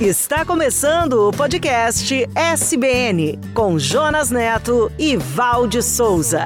Está começando o podcast SBN com Jonas Neto e Valde Souza.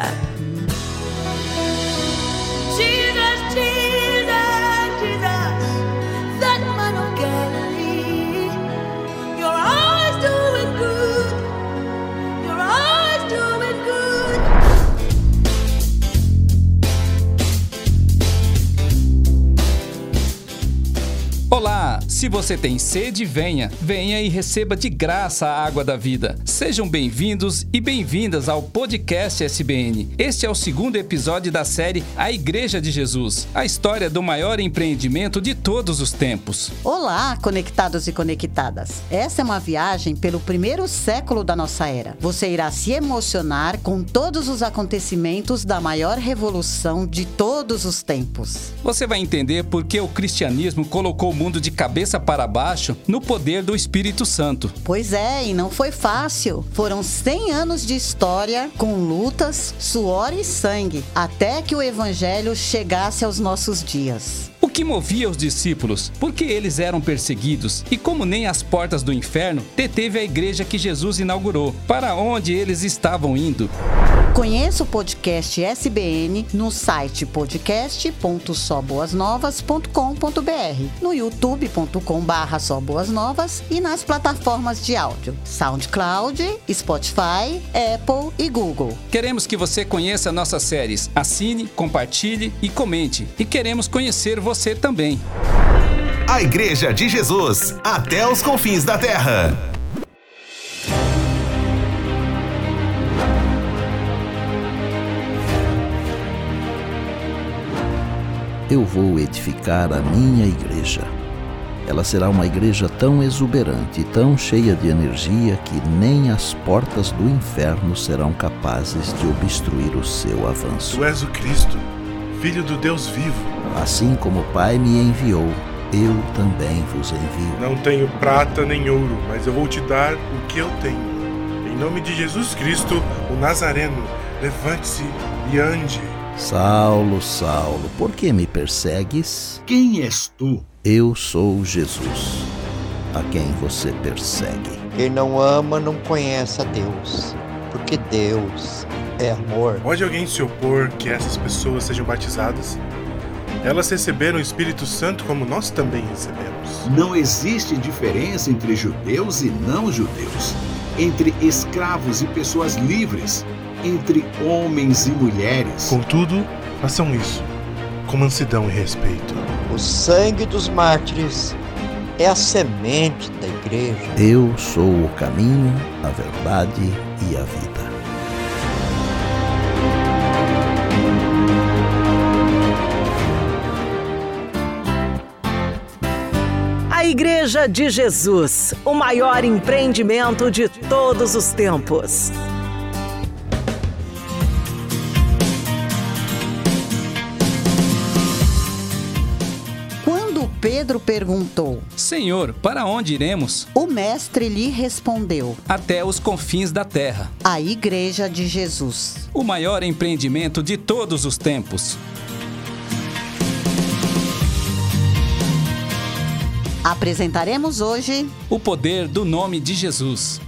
Se você tem sede, venha. Venha e receba de graça a água da vida. Sejam bem-vindos e bem-vindas ao podcast SBN. Este é o segundo episódio da série A Igreja de Jesus a história do maior empreendimento de todos os tempos. Olá, conectados e conectadas. Essa é uma viagem pelo primeiro século da nossa era. Você irá se emocionar com todos os acontecimentos da maior revolução de todos os tempos. Você vai entender por que o cristianismo colocou o mundo de cabeça para baixo no poder do Espírito Santo. Pois é, e não foi fácil. Foram 100 anos de história com lutas, suor e sangue, até que o evangelho chegasse aos nossos dias. O que movia os discípulos? Por que eles eram perseguidos? E como nem as portas do inferno deteve a igreja que Jesus inaugurou? Para onde eles estavam indo? Conheça o podcast SBN no site podcast.soboasnovas.com.br, no youtube.com/barra e nas plataformas de áudio SoundCloud, Spotify, Apple e Google. Queremos que você conheça nossas séries. Assine, compartilhe e comente. E queremos conhecer você também. A Igreja de Jesus, até os confins da terra. eu vou edificar a minha igreja. Ela será uma igreja tão exuberante tão cheia de energia que nem as portas do inferno serão capazes de obstruir o seu avanço. Tu és o Cristo, Filho do Deus vivo. Assim como o Pai me enviou, eu também vos envio. Não tenho prata nem ouro, mas eu vou te dar o que eu tenho. Em nome de Jesus Cristo, o Nazareno, levante-se e ande. Saulo, Saulo, por que me persegues? Quem és tu? Eu sou Jesus, a quem você persegue. Quem não ama não conhece a Deus, porque Deus é amor. Pode alguém se opor que essas pessoas sejam batizadas? Elas receberam o Espírito Santo como nós também recebemos. Não existe diferença entre judeus e não judeus, entre escravos e pessoas livres, entre homens e mulheres. Contudo, façam isso com mansidão e respeito. O sangue dos mártires é a semente da igreja. Eu sou o caminho, a verdade e a vida. Igreja de Jesus, o maior empreendimento de todos os tempos. Quando Pedro perguntou, Senhor, para onde iremos? o mestre lhe respondeu: Até os confins da terra. A Igreja de Jesus. O maior empreendimento de todos os tempos. Apresentaremos hoje O poder do nome de Jesus.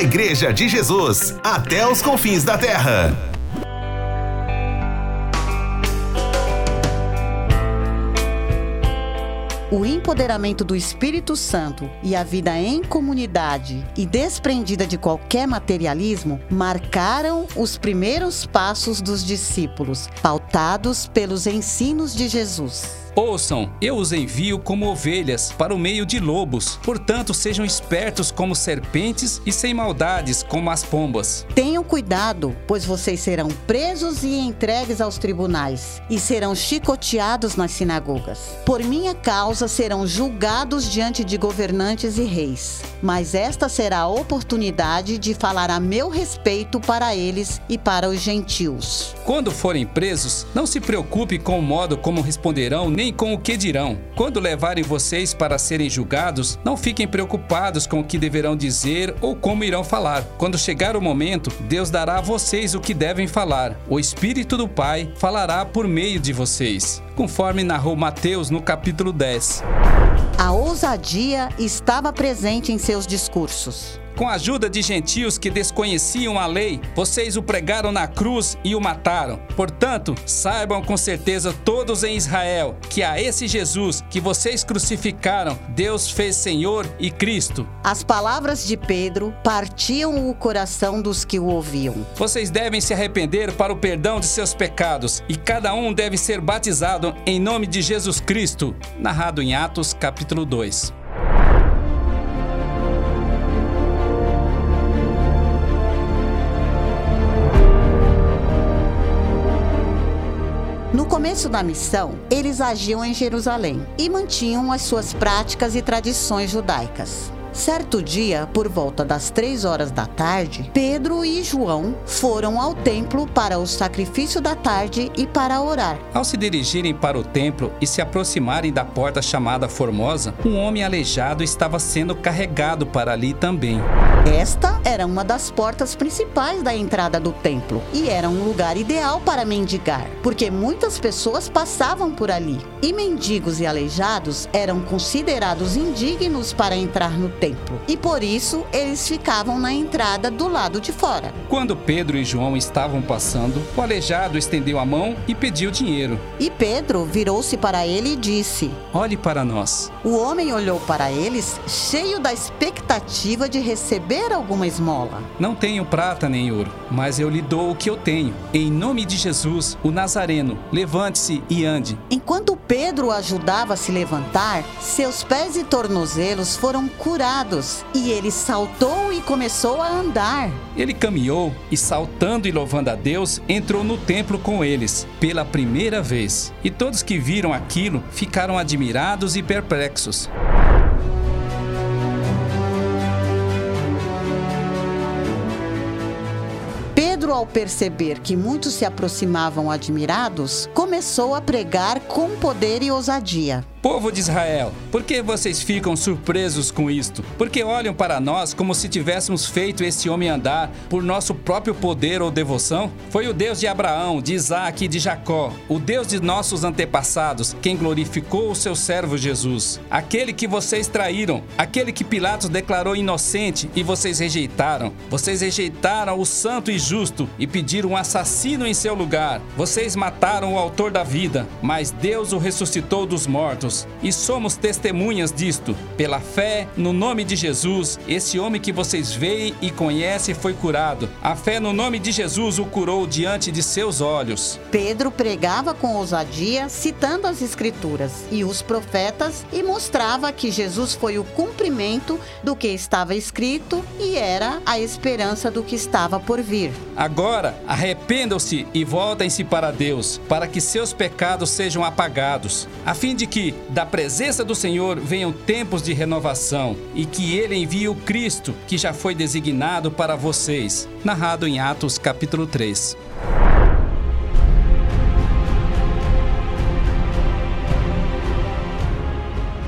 A Igreja de Jesus, até os confins da terra. O empoderamento do Espírito Santo e a vida em comunidade e desprendida de qualquer materialismo marcaram os primeiros passos dos discípulos, pautados pelos ensinos de Jesus. Ouçam, eu os envio como ovelhas para o meio de lobos. Portanto, sejam espertos como serpentes e sem maldades como as pombas. Tenham cuidado, pois vocês serão presos e entregues aos tribunais e serão chicoteados nas sinagogas. Por minha causa serão julgados diante de governantes e reis. Mas esta será a oportunidade de falar a meu respeito para eles e para os gentios. Quando forem presos, não se preocupe com o modo como responderão nem com o que dirão. Quando levarem vocês para serem julgados, não fiquem preocupados com o que deverão dizer ou como irão falar. Quando chegar o momento, Deus dará a vocês o que devem falar. O Espírito do Pai falará por meio de vocês, conforme narrou Mateus no capítulo 10. A ousadia estava presente em seus discursos. Com a ajuda de gentios que desconheciam a lei, vocês o pregaram na cruz e o mataram. Portanto, saibam com certeza todos em Israel que a esse Jesus que vocês crucificaram, Deus fez Senhor e Cristo. As palavras de Pedro partiam o coração dos que o ouviam. Vocês devem se arrepender para o perdão de seus pecados e cada um deve ser batizado em nome de Jesus Cristo. Narrado em Atos, capítulo 2. No começo da missão, eles agiam em Jerusalém e mantinham as suas práticas e tradições judaicas. Certo dia, por volta das três horas da tarde, Pedro e João foram ao templo para o sacrifício da tarde e para orar. Ao se dirigirem para o templo e se aproximarem da porta chamada Formosa, um homem aleijado estava sendo carregado para ali também. Esta era uma das portas principais da entrada do templo e era um lugar ideal para mendigar, porque muitas pessoas passavam por ali. E mendigos e aleijados eram considerados indignos para entrar no templo e por isso eles ficavam na entrada do lado de fora. Quando Pedro e João estavam passando, o aleijado estendeu a mão e pediu dinheiro. E Pedro virou-se para ele e disse: Olhe para nós. O homem olhou para eles, cheio da expectativa de receber alguma esmola. Não tenho prata nem ouro, mas eu lhe dou o que eu tenho. Em nome de Jesus, o Nazareno, levante-se e ande. Enquanto Pedro o ajudava a se levantar, seus pés e tornozelos foram curados e ele saltou e começou a andar. Ele caminhou e, saltando e louvando a Deus, entrou no templo com eles pela primeira vez. E todos que viram aquilo ficaram admirados e perplexos. Pedro, ao perceber que muitos se aproximavam admirados, começou a pregar com poder e ousadia. Povo de Israel, por que vocês ficam surpresos com isto? Porque olham para nós como se tivéssemos feito esse homem andar por nosso próprio poder ou devoção? Foi o Deus de Abraão, de Isaac e de Jacó, o Deus de nossos antepassados, quem glorificou o seu servo Jesus. Aquele que vocês traíram, aquele que Pilatos declarou inocente e vocês rejeitaram. Vocês rejeitaram o santo e justo e pediram um assassino em seu lugar. Vocês mataram o autor da vida, mas Deus o ressuscitou dos mortos e somos testemunhas disto. Pela fé no nome de Jesus, esse homem que vocês veem e conhecem foi curado. A fé no nome de Jesus o curou diante de seus olhos. Pedro pregava com ousadia, citando as Escrituras e os profetas, e mostrava que Jesus foi o cumprimento do que estava escrito e era a esperança do que estava por vir. Agora, arrependam-se e voltem-se para Deus, para que seus pecados sejam apagados, a fim de que, da presença do Senhor, venham tempos de renovação e que Ele envie o Cristo, que já foi designado para vocês. Narrado em Atos, capítulo 3.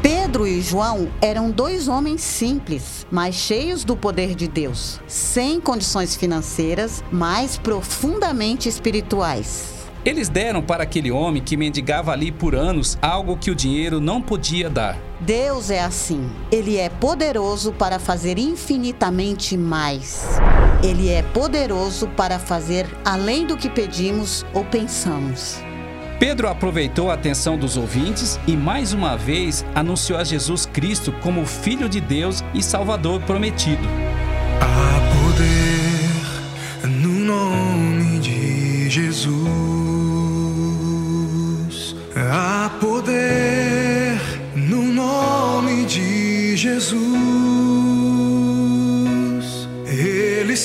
Pedro e João eram dois homens simples, mas cheios do poder de Deus, sem condições financeiras, mas profundamente espirituais. Eles deram para aquele homem que mendigava ali por anos algo que o dinheiro não podia dar. Deus é assim. Ele é poderoso para fazer infinitamente mais. Ele é poderoso para fazer além do que pedimos ou pensamos. Pedro aproveitou a atenção dos ouvintes e mais uma vez anunciou a Jesus Cristo como Filho de Deus e Salvador prometido.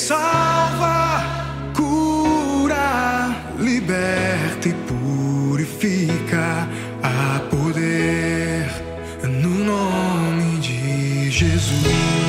Salva, cura, liberta e purifica. Há poder no nome de Jesus.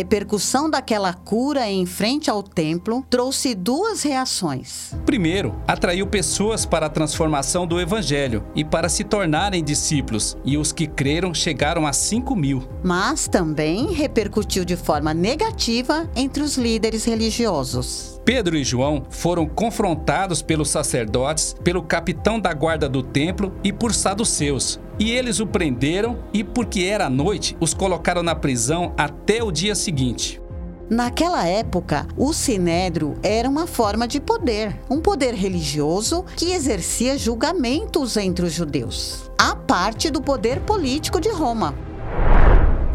Repercussão daquela cura em frente ao templo trouxe duas reações. Primeiro, atraiu pessoas para a transformação do Evangelho e para se tornarem discípulos, e os que creram chegaram a 5 mil. Mas também repercutiu de forma negativa entre os líderes religiosos. Pedro e João foram confrontados pelos sacerdotes, pelo capitão da guarda do templo e por saduceus. E eles o prenderam e, porque era noite, os colocaram na prisão até o dia seguinte. Naquela época, o sinédrio era uma forma de poder, um poder religioso que exercia julgamentos entre os judeus, a parte do poder político de Roma.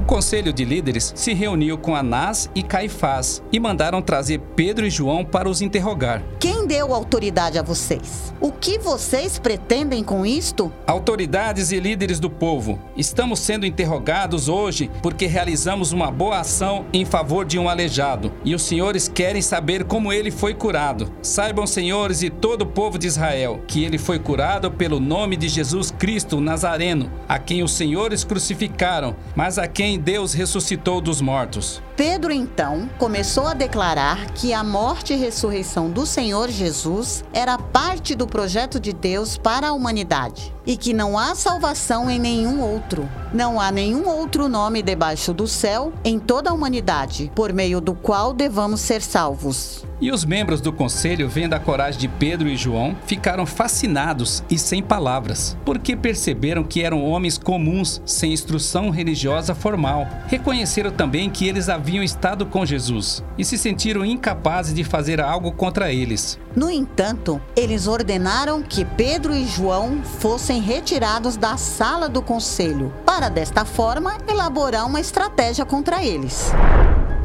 O conselho de líderes se reuniu com Anás e Caifás e mandaram trazer Pedro e João para os interrogar. Quem deu autoridade a vocês? O que vocês pretendem com isto? Autoridades e líderes do povo, estamos sendo interrogados hoje porque realizamos uma boa ação em favor de um aleijado e os senhores querem saber como ele foi curado. Saibam, senhores e todo o povo de Israel, que ele foi curado pelo nome de Jesus Cristo Nazareno, a quem os senhores crucificaram, mas a quem Deus ressuscitou dos mortos. Pedro então começou a declarar que a morte e ressurreição do Senhor Jesus era parte do projeto de Deus para a humanidade e que não há salvação em nenhum outro. Não há nenhum outro nome debaixo do céu em toda a humanidade por meio do qual devamos ser salvos. E os membros do conselho, vendo a coragem de Pedro e João, ficaram fascinados e sem palavras, porque perceberam que eram homens comuns, sem instrução religiosa formal. Reconheceram também que eles haviam estado com Jesus e se sentiram incapazes de fazer algo contra eles. No entanto, eles ordenaram que Pedro e João fossem retirados da sala do conselho, para desta forma elaborar uma estratégia contra eles.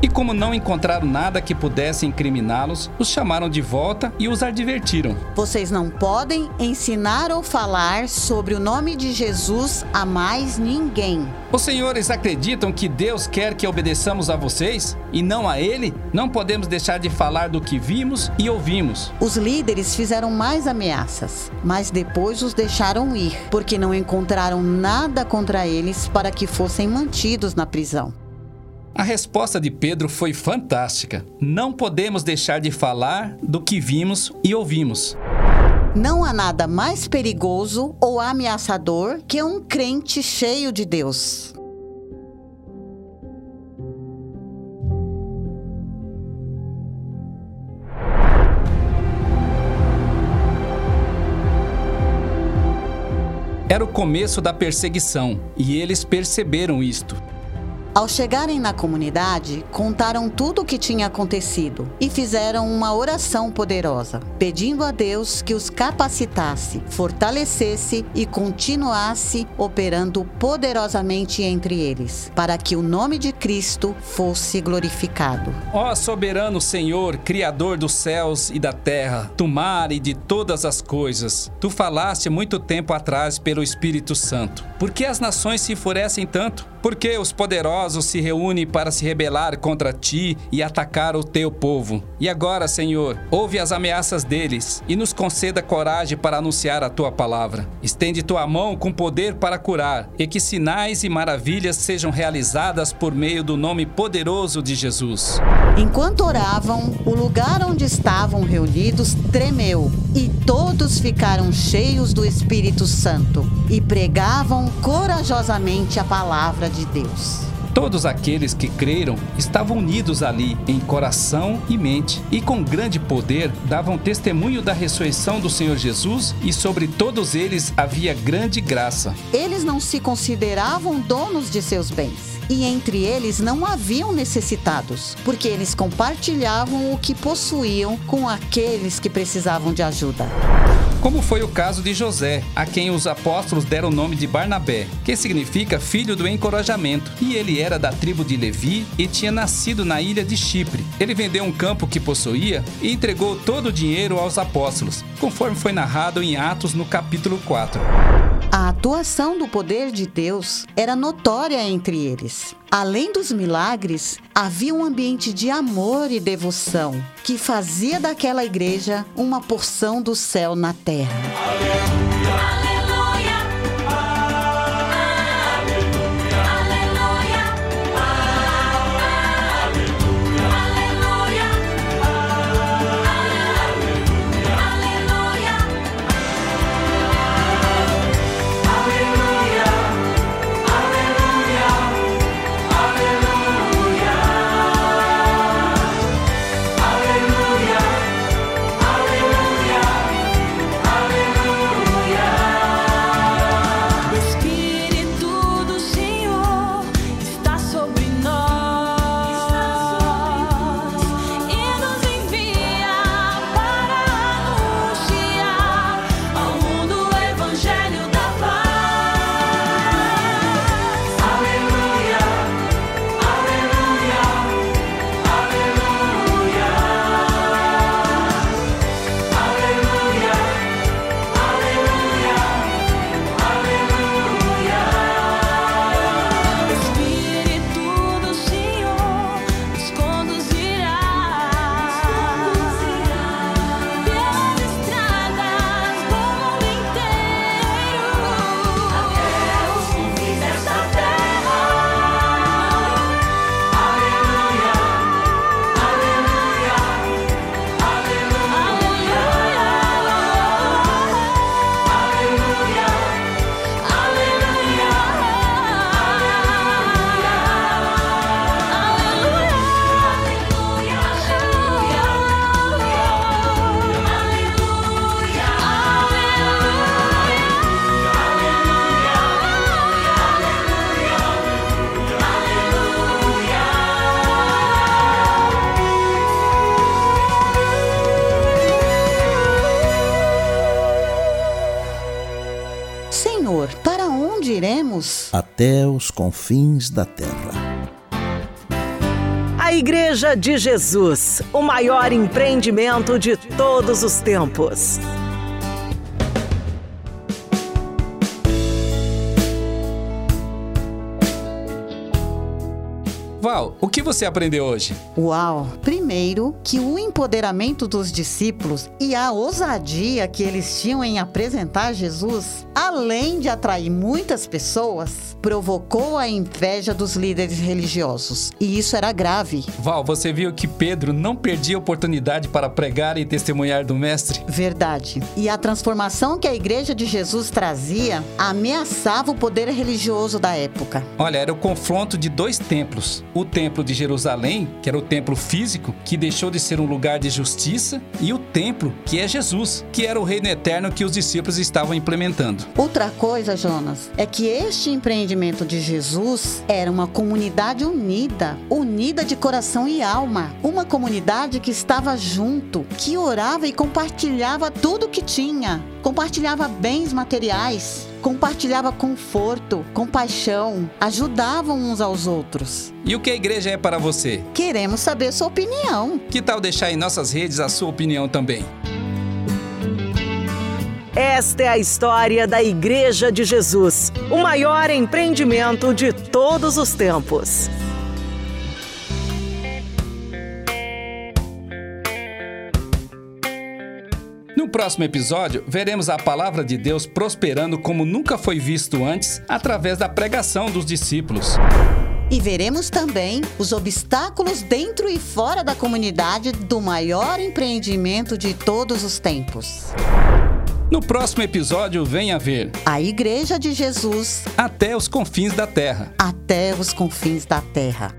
E como não encontraram nada que pudesse incriminá-los, os chamaram de volta e os advertiram. Vocês não podem ensinar ou falar sobre o nome de Jesus a mais ninguém. Os senhores acreditam que Deus quer que obedeçamos a vocês e não a Ele? Não podemos deixar de falar do que vimos e ouvimos. Os líderes fizeram mais ameaças, mas depois os deixaram ir, porque não encontraram nada contra eles para que fossem mantidos na prisão. A resposta de Pedro foi fantástica. Não podemos deixar de falar do que vimos e ouvimos. Não há nada mais perigoso ou ameaçador que um crente cheio de Deus. Era o começo da perseguição e eles perceberam isto. Ao chegarem na comunidade, contaram tudo o que tinha acontecido e fizeram uma oração poderosa, pedindo a Deus que os capacitasse, fortalecesse e continuasse operando poderosamente entre eles, para que o nome de Cristo fosse glorificado. Ó soberano Senhor, Criador dos céus e da terra, do mar e de todas as coisas, tu falaste muito tempo atrás pelo Espírito Santo. Por que as nações se enfurecem tanto? Por que os poderosos se reúnem para se rebelar contra ti e atacar o teu povo? E agora, Senhor, ouve as ameaças deles e nos conceda coragem para anunciar a tua palavra. Estende tua mão com poder para curar e que sinais e maravilhas sejam realizadas por meio do nome poderoso de Jesus. Enquanto oravam, o lugar onde estavam reunidos tremeu e todos ficaram cheios do Espírito Santo e pregavam corajosamente a palavra de Deus. Todos aqueles que creram estavam unidos ali em coração e mente, e com grande poder davam testemunho da ressurreição do Senhor Jesus, e sobre todos eles havia grande graça. Eles não se consideravam donos de seus bens. E entre eles não haviam necessitados, porque eles compartilhavam o que possuíam com aqueles que precisavam de ajuda. Como foi o caso de José, a quem os apóstolos deram o nome de Barnabé, que significa filho do encorajamento, e ele era da tribo de Levi e tinha nascido na ilha de Chipre. Ele vendeu um campo que possuía e entregou todo o dinheiro aos apóstolos, conforme foi narrado em Atos no capítulo 4. A atuação do poder de Deus era notória entre eles. Além dos milagres, havia um ambiente de amor e devoção que fazia daquela igreja uma porção do céu na terra. O Até os confins da terra. A Igreja de Jesus, o maior empreendimento de todos os tempos. Val, o que você aprendeu hoje? Uau! Primeiro, que o empoderamento dos discípulos e a ousadia que eles tinham em apresentar Jesus, além de atrair muitas pessoas, provocou a inveja dos líderes religiosos. E isso era grave. Val, você viu que Pedro não perdia oportunidade para pregar e testemunhar do Mestre? Verdade. E a transformação que a igreja de Jesus trazia ameaçava o poder religioso da época. Olha, era o confronto de dois templos: o templo de Jerusalém, que era o templo físico, que deixou de ser um lugar de justiça, e o templo, que é Jesus, que era o reino eterno que os discípulos estavam implementando. Outra coisa, Jonas, é que este empreendimento de Jesus era uma comunidade unida, unida de coração e alma. Uma comunidade que estava junto, que orava e compartilhava tudo que tinha. Compartilhava bens materiais, compartilhava conforto, compaixão, ajudavam uns aos outros. E o que a igreja é para você? Queremos saber sua opinião. Que tal deixar em nossas redes a sua opinião também? Esta é a história da Igreja de Jesus, o maior empreendimento de todos os tempos. Próximo episódio, veremos a palavra de Deus prosperando como nunca foi visto antes através da pregação dos discípulos. E veremos também os obstáculos dentro e fora da comunidade do maior empreendimento de todos os tempos. No próximo episódio, venha ver A Igreja de Jesus até os confins da terra. até os confins da terra.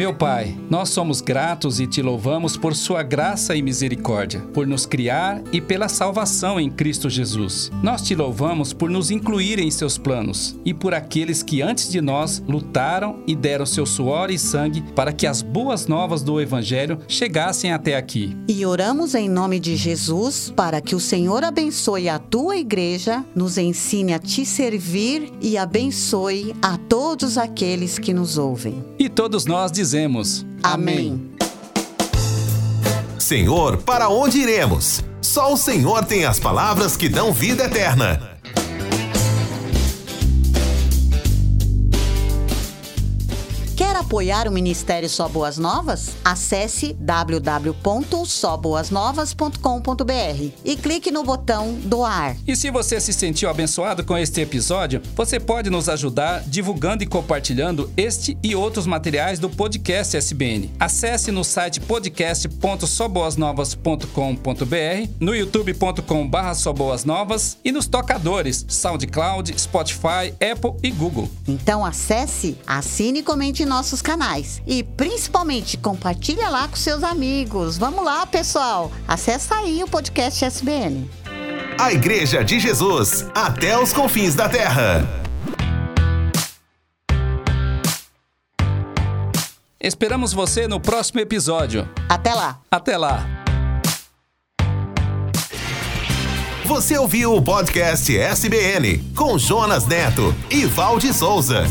Meu Pai, nós somos gratos e te louvamos por sua graça e misericórdia, por nos criar e pela salvação em Cristo Jesus. Nós te louvamos por nos incluir em seus planos e por aqueles que antes de nós lutaram e deram seu suor e sangue para que as boas novas do Evangelho chegassem até aqui. E oramos em nome de Jesus para que o Senhor abençoe a tua igreja, nos ensine a te servir e abençoe a todos aqueles que nos ouvem. E todos nós dizemos: Amém. Senhor, para onde iremos? Só o Senhor tem as palavras que dão vida eterna. Apoiar o Ministério Só Boas Novas? Acesse www.soboasnovas.com.br e clique no botão doar. E se você se sentiu abençoado com este episódio, você pode nos ajudar divulgando e compartilhando este e outros materiais do podcast SBN. Acesse no site podcast.soboasnovas.com.br, no youtube.com.br soboasnovas e nos tocadores SoundCloud, Spotify, Apple e Google. Então acesse, assine e comente em nossos canais. E principalmente compartilha lá com seus amigos. Vamos lá, pessoal. Acesse aí o podcast SBN. A Igreja de Jesus, até os confins da terra. Esperamos você no próximo episódio. Até lá. Até lá! Você ouviu o podcast SBN com Jonas Neto e Valde Souza.